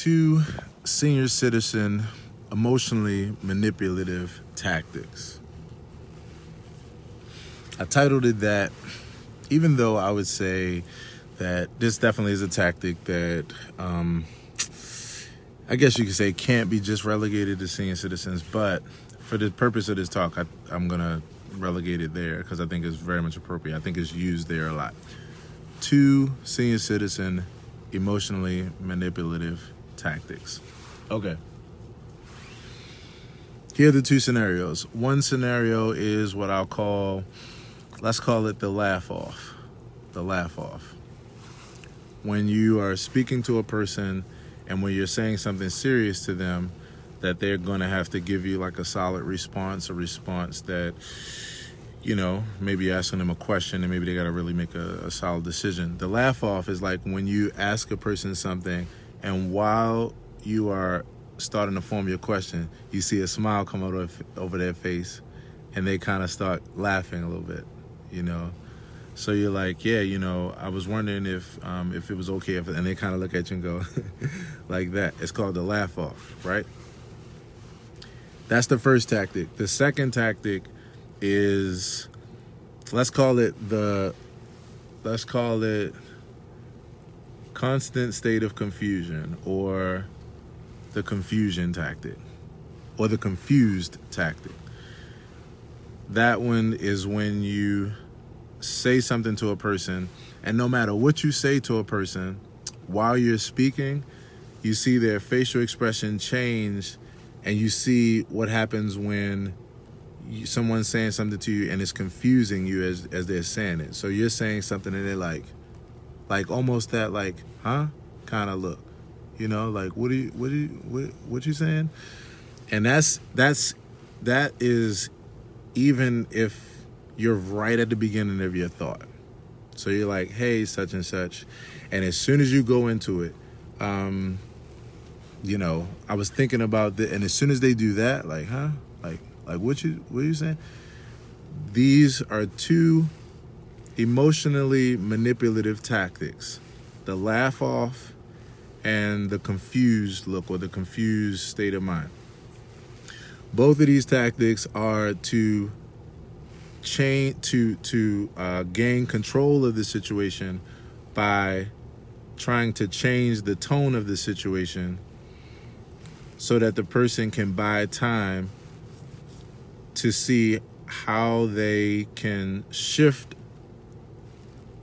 two senior citizen emotionally manipulative tactics. I titled it that, even though I would say that this definitely is a tactic that um, I guess you could say can't be just relegated to senior citizens, but for the purpose of this talk, I, I'm going to relegate it there because I think it's very much appropriate. I think it's used there a lot. Two senior citizen emotionally manipulative tactics. Okay. Here are the two scenarios. One scenario is what I'll call, let's call it the laugh off. The laugh off. When you are speaking to a person and when you're saying something serious to them, that they're going to have to give you like a solid response, a response that, you know, maybe asking them a question and maybe they got to really make a, a solid decision. The laugh off is like when you ask a person something and while you are starting to form your question, you see a smile come over over their face, and they kind of start laughing a little bit, you know. So you're like, yeah, you know, I was wondering if um, if it was okay if, and they kind of look at you and go like that. It's called the laugh off, right? That's the first tactic. The second tactic is let's call it the let's call it constant state of confusion or the confusion tactic or the confused tactic. That one is when you say something to a person, and no matter what you say to a person while you're speaking, you see their facial expression change, and you see what happens when someone's saying something to you and it's confusing you as as they're saying it. So you're saying something and they're like, like almost that like, huh, kind of look. You know, like what are you what are you what what you saying? And that's that's that is even if you're right at the beginning of your thought. So you're like, hey, such and such. And as soon as you go into it, um, you know, I was thinking about that, and as soon as they do that, like, huh? Like, like what you what are you saying? These are two emotionally manipulative tactics. The laugh off and the confused look or the confused state of mind. Both of these tactics are to chain to to uh, gain control of the situation by trying to change the tone of the situation so that the person can buy time to see how they can shift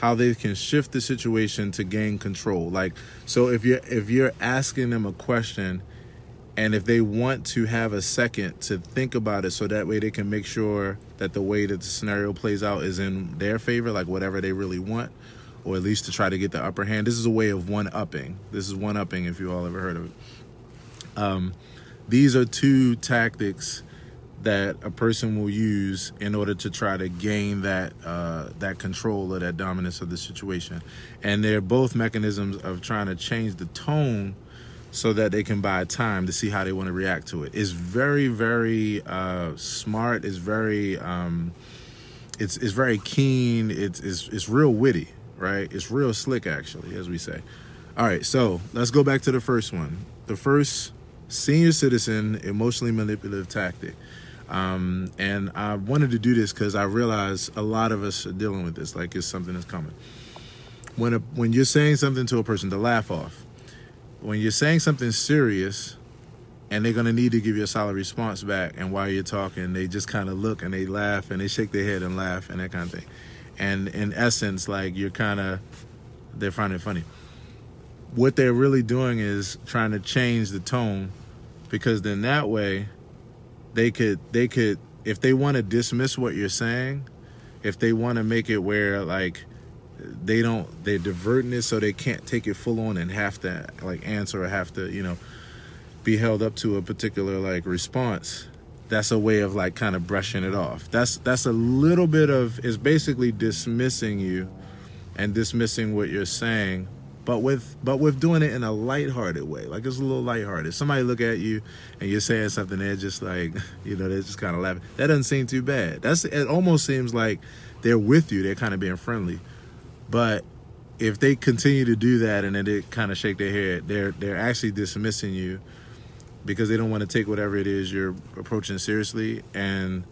how they can shift the situation to gain control. Like so if you're if you're asking them a question and if they want to have a second to think about it so that way they can make sure that the way that the scenario plays out is in their favor, like whatever they really want, or at least to try to get the upper hand. This is a way of one upping. This is one upping if you all ever heard of it. Um, these are two tactics that a person will use in order to try to gain that uh, that control or that dominance of the situation, and they're both mechanisms of trying to change the tone so that they can buy time to see how they want to react to it. It's very very uh, smart. It's very um, it's it's very keen. It's, it's it's real witty, right? It's real slick actually, as we say. All right, so let's go back to the first one. The first senior citizen emotionally manipulative tactic um, and I wanted to do this because I realize a lot of us are dealing with this, like it's something that's coming. When a, when you're saying something to a person to laugh off, when you're saying something serious, and they're gonna need to give you a solid response back, and while you're talking, they just kind of look and they laugh and they shake their head and laugh and that kind of thing. And in essence, like you're kind of they're finding it funny. What they're really doing is trying to change the tone, because then that way they could they could if they want to dismiss what you're saying, if they want to make it where like they don't they're diverting it so they can't take it full on and have to like answer or have to you know be held up to a particular like response that's a way of like kind of brushing it off. That's that's a little bit of is basically dismissing you and dismissing what you're saying but with but with doing it in a lighthearted way. Like it's a little lighthearted. Somebody look at you and you're saying something, they're just like, you know, they're just kind of laughing. That doesn't seem too bad. That's it. Almost seems like they're with you. They're kind of being friendly, but if they continue to do that and then they kind of shake their head, they're they're actually dismissing you because they don't want to take whatever it is you're approaching seriously and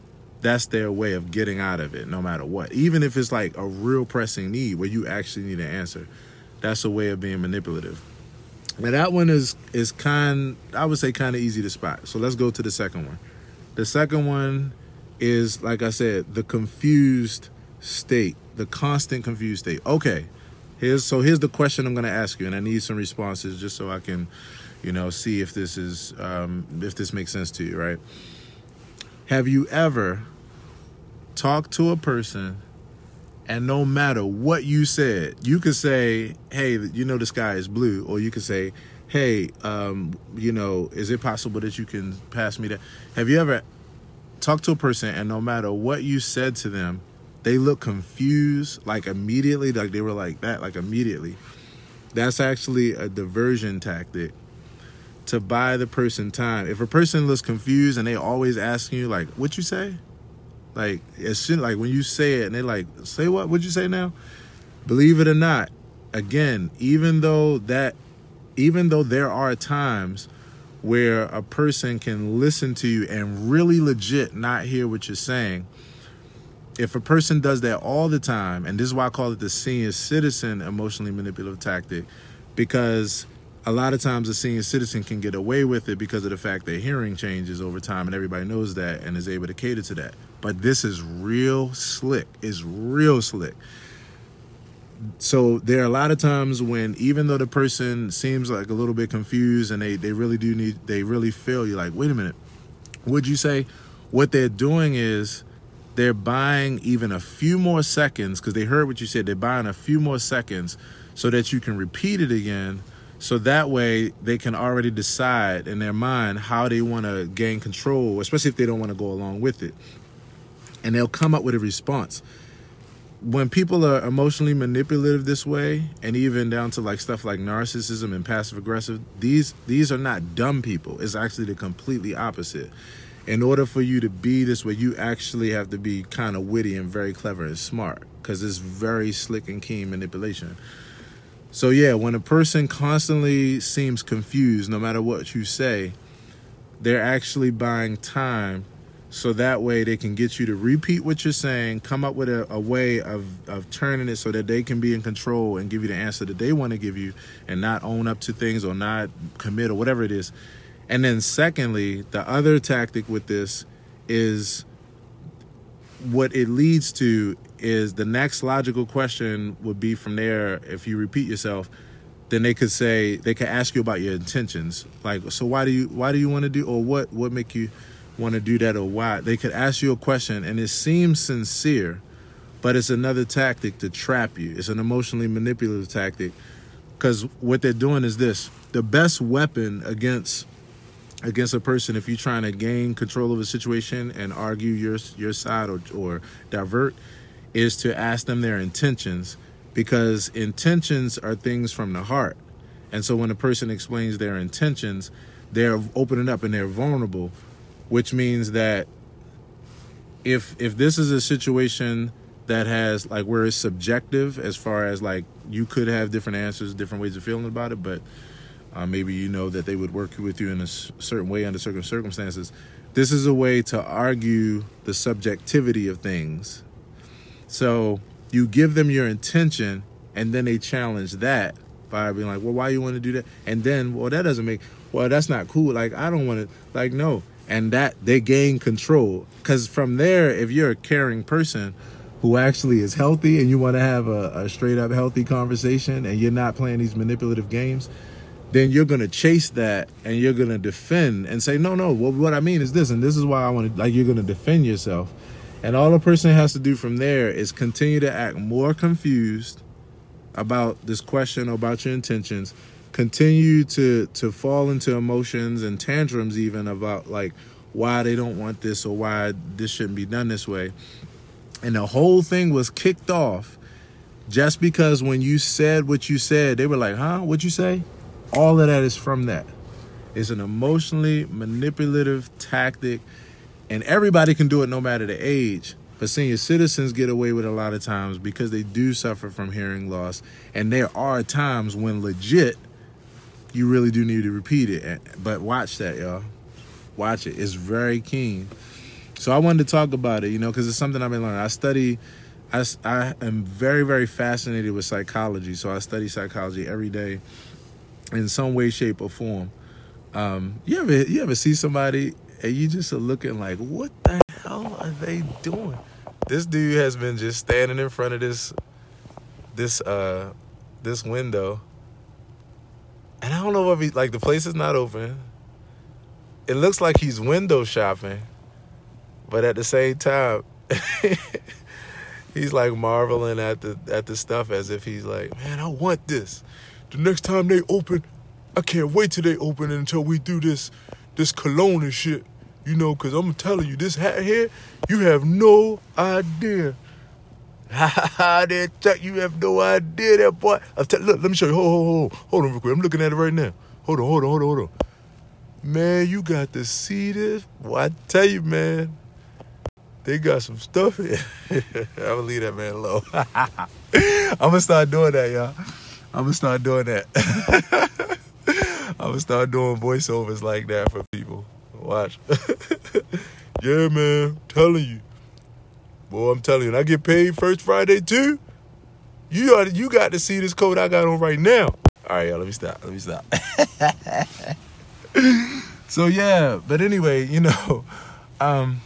that's their way of getting out of it no matter what even if it's like a real pressing need where you actually need an answer that's a way of being manipulative. Now that one is is kind i would say kind of easy to spot. So let's go to the second one. The second one is like i said the confused state the constant confused state. Okay here's so here's the question i'm going to ask you and i need some responses just so i can you know see if this is um, if this makes sense to you right? Have you ever talked to a person and no matter what you said you could say hey you know the sky is blue or you could say hey um, you know is it possible that you can pass me that have you ever talked to a person and no matter what you said to them they look confused like immediately like they were like that like immediately that's actually a diversion tactic to buy the person time. If a person looks confused and they always asking you like, "What you say?" Like as soon like when you say it and they like, "Say what? What'd you say now?" Believe it or not, again, even though that, even though there are times where a person can listen to you and really legit not hear what you're saying. If a person does that all the time, and this is why I call it the senior citizen emotionally manipulative tactic, because a lot of times a senior citizen can get away with it because of the fact that hearing changes over time and everybody knows that and is able to cater to that. But this is real slick. It's real slick. So there are a lot of times when even though the person seems like a little bit confused and they, they really do need they really feel you like, wait a minute, would you say what they're doing is they're buying even a few more seconds because they heard what you said, they're buying a few more seconds so that you can repeat it again so that way they can already decide in their mind how they want to gain control, especially if they don't want to go along with it. And they'll come up with a response. When people are emotionally manipulative this way, and even down to like stuff like narcissism and passive aggressive, these these are not dumb people. It's actually the completely opposite. In order for you to be this way, you actually have to be kind of witty and very clever and smart because it's very slick and keen manipulation. So yeah, when a person constantly seems confused, no matter what you say, they're actually buying time so that way they can get you to repeat what you're saying, come up with a, a, way of, of turning it so that they can be in control and give you the answer that they want to give you and not own up to things or not commit or whatever it is. And then secondly, the other tactic with this is what it leads to is the next logical question would be from there if you repeat yourself then they could say they could ask you about your intentions like so why do you why do you want to do or what what make you want to do that or why. They could ask you a question and it seems sincere but it's another tactic to trap you. It's an emotionally manipulative tactic because what they're doing is this. The best weapon against against a person if you're trying to gain control of a situation and argue your your side or, or divert is to ask them their intentions because intentions are things from the heart. And so when a person explains their intentions they're opening up and they're vulnerable which means that if if this is a situation that has like where it's subjective as far as like you could have different answers different ways of feeling about it but uh, maybe you know that they would work with you in a certain way under certain circumstances. This is a way to argue the subjectivity of things. So you give them your intention, and then they challenge that by being like, "Well, why you want to do that?" And then, well, that doesn't make. Well, that's not cool. Like, I don't want to. Like, no. And that they gain control because from there, if you're a caring person who actually is healthy and you want to have a, a straight up healthy conversation, and you're not playing these manipulative games, then you're going to chase that and you're going to defend and say, no, no, well, what I mean is this, and this is why I want to, like, you're going to defend yourself. And all a person has to do from there is continue to act more confused about this question about your intentions, continue to, to fall into emotions and tantrums, even about like why they don't want this or why this shouldn't be done this way. And the whole thing was kicked off just because when you said what you said, they were like, huh, what'd you say? All of that is from that. It's an emotionally manipulative tactic, and everybody can do it no matter the age. But senior citizens get away with a lot of times because they do suffer from hearing loss. And there are times when legit, you really do need to repeat it. But watch that, y'all. Watch it. It's very keen. So I wanted to talk about it, you know, because it's something I've been learning. I study, I, I am very, very fascinated with psychology. So I study psychology every day in some way, shape, or form. Um, you ever you ever see somebody and you just are looking like, what the hell are they doing? This dude has been just standing in front of this this uh this window. And I don't know if he like the place is not open. It looks like he's window shopping, but at the same time he's like marveling at the at the stuff as if he's like, man, I want this. The next time they open, I can't wait till they open until we do this this cologne and shit. You know, cause I'm telling you, this hat here, you have no idea. Ha! Chuck, you have no idea, that boy. T- look, let me show you. Hold, hold, hold, hold on, real quick. I'm looking at it right now. Hold on, hold on, hold on, hold on. Man, you got to see this. Well, I tell you, man, they got some stuff here. I'm gonna leave that man alone. I'm gonna start doing that, y'all. I'm gonna start doing that. I'm gonna start doing voiceovers like that for people. Watch. yeah, man. I'm telling you. Boy, I'm telling you, I get paid first Friday too. You got you got to see this coat I got on right now. All right, y'all, let me stop. Let me stop. so yeah, but anyway, you know, um,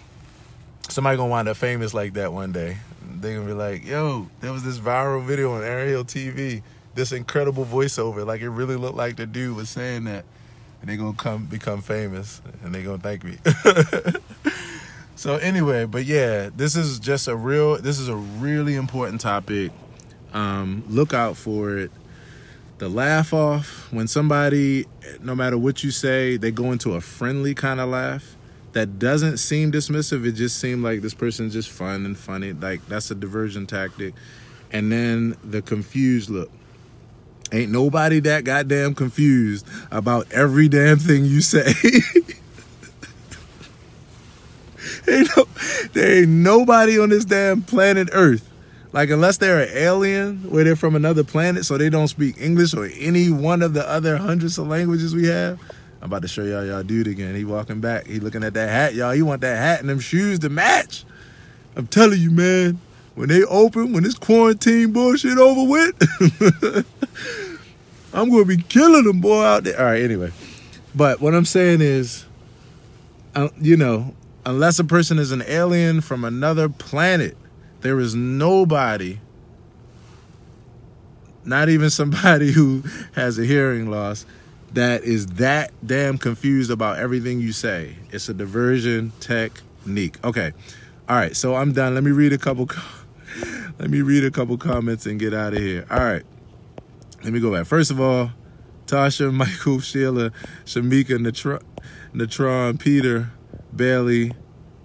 somebody gonna wind up famous like that one day. They gonna be like, "Yo, there was this viral video on Ariel TV, this incredible voiceover. Like it really looked like the dude was saying that." and they're gonna come become famous and they're gonna thank me. so anyway, but yeah, this is just a real this is a really important topic. Um, look out for it. The laugh off when somebody, no matter what you say, they go into a friendly kind of laugh that doesn't seem dismissive. It just seemed like this person's just fun and funny. Like that's a diversion tactic. And then the confused look Ain't nobody that goddamn confused about every damn thing you say. ain't no, there ain't nobody on this damn planet Earth. Like unless they're an alien where they're from another planet so they don't speak English or any one of the other hundreds of languages we have. I'm about to show y'all y'all dude again. He walking back. He looking at that hat, y'all. He want that hat and them shoes to match. I'm telling you, man when they open, when this quarantine bullshit over with, I'm gonna be killing them, boy, out there. All right, anyway. But what I'm saying is, uh, you know, unless a person is an alien from another planet, there is nobody, not even somebody who has a hearing loss, that is that damn confused about everything you say. It's a diversion technique. Okay. All right, so I'm done. Let me read a couple. Let me read a couple comments and get out of here. All right. Let me go back. First of all, Tasha, Michael, Sheila, Shamika, Natron, Natron Peter, Bailey.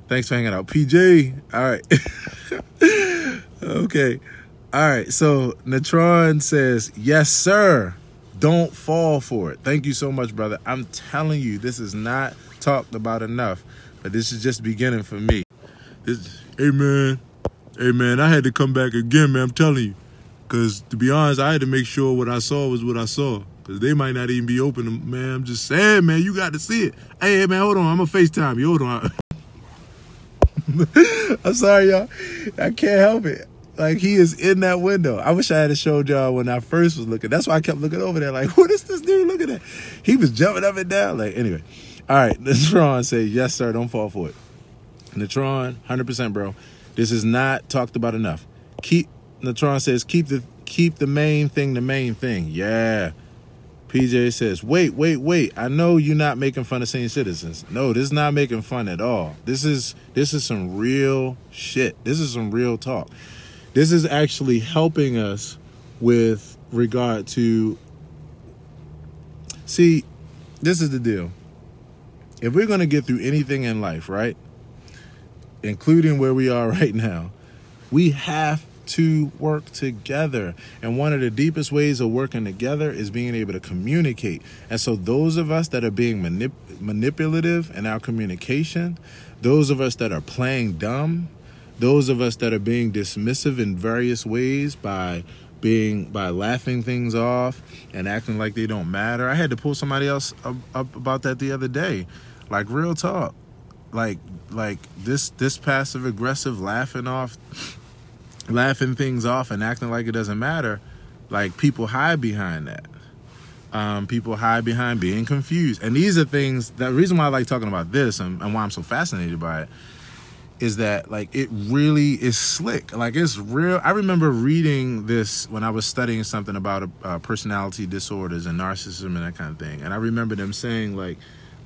Thanks for hanging out. PJ. All right. okay. All right. So Natron says, Yes, sir. Don't fall for it. Thank you so much, brother. I'm telling you, this is not talked about enough, but this is just beginning for me. This, hey, man. Hey man, I had to come back again, man. I'm telling you, because to be honest, I had to make sure what I saw was what I saw. Cause they might not even be open, man. I'm just saying, man. You got to see it. Hey, man, hold on. I'm gonna Facetime you. Hold on. I'm sorry, y'all. I can't help it. Like he is in that window. I wish I had showed y'all when I first was looking. That's why I kept looking over there. Like, what is this dude looking at? He was jumping up and down. Like, anyway. All right. Natron say, yes, sir. Don't fall for it. Natron, 100%, bro. This is not talked about enough. Keep Natron says keep the keep the main thing the main thing. Yeah. PJ says, wait, wait, wait. I know you're not making fun of senior citizens. No, this is not making fun at all. This is this is some real shit. This is some real talk. This is actually helping us with regard to see, this is the deal. If we're gonna get through anything in life, right? including where we are right now, we have to work together. And one of the deepest ways of working together is being able to communicate. And so, those of us that are being manip- manipulative in our communication, those of us that are playing dumb, those of us that are being dismissive in various ways by being by laughing things off and acting like they don't matter. I had to pull somebody else up, up about that the other day. Like real talk. Like like this this passive aggressive laughing off laughing things off and acting like it doesn't matter. Like people hide behind that. Um, people hide behind being confused. And these are things, the reason why I like talking about this and, and why I'm so fascinated by it is that like it really is slick. Like it's real. I remember reading this when I was studying something about uh, personality disorders and narcissism and that kind of thing. And I remember them saying like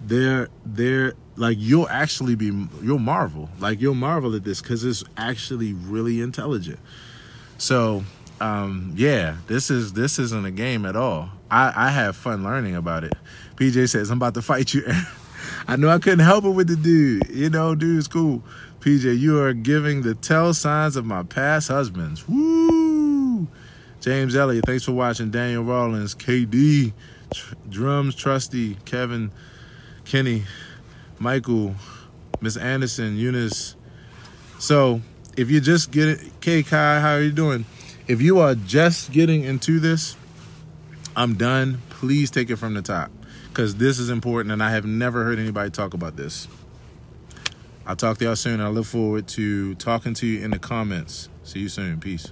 they're they're like you'll actually be you'll marvel like you'll marvel at this because it's actually really intelligent. So um, yeah, this is this isn't a game at all. I, I have fun learning about it. PJ says, I'm about to fight you. I know I couldn't help it with the dude. You know, dude's cool. PJ, you are giving the tell signs of my past husbands. Woo! James Elliott, thanks for watching. Daniel Rollins, KD, Tr- Drums, Trusty, Kevin, Kenny, Michael, Miss Anderson, Eunice. So, if you're just getting, K Kai, how are you doing? If you are just getting into this, I'm done. Please take it from the top because this is important and I have never heard anybody talk about this. I'll talk to y'all soon. I look forward to talking to you in the comments. See you soon. Peace.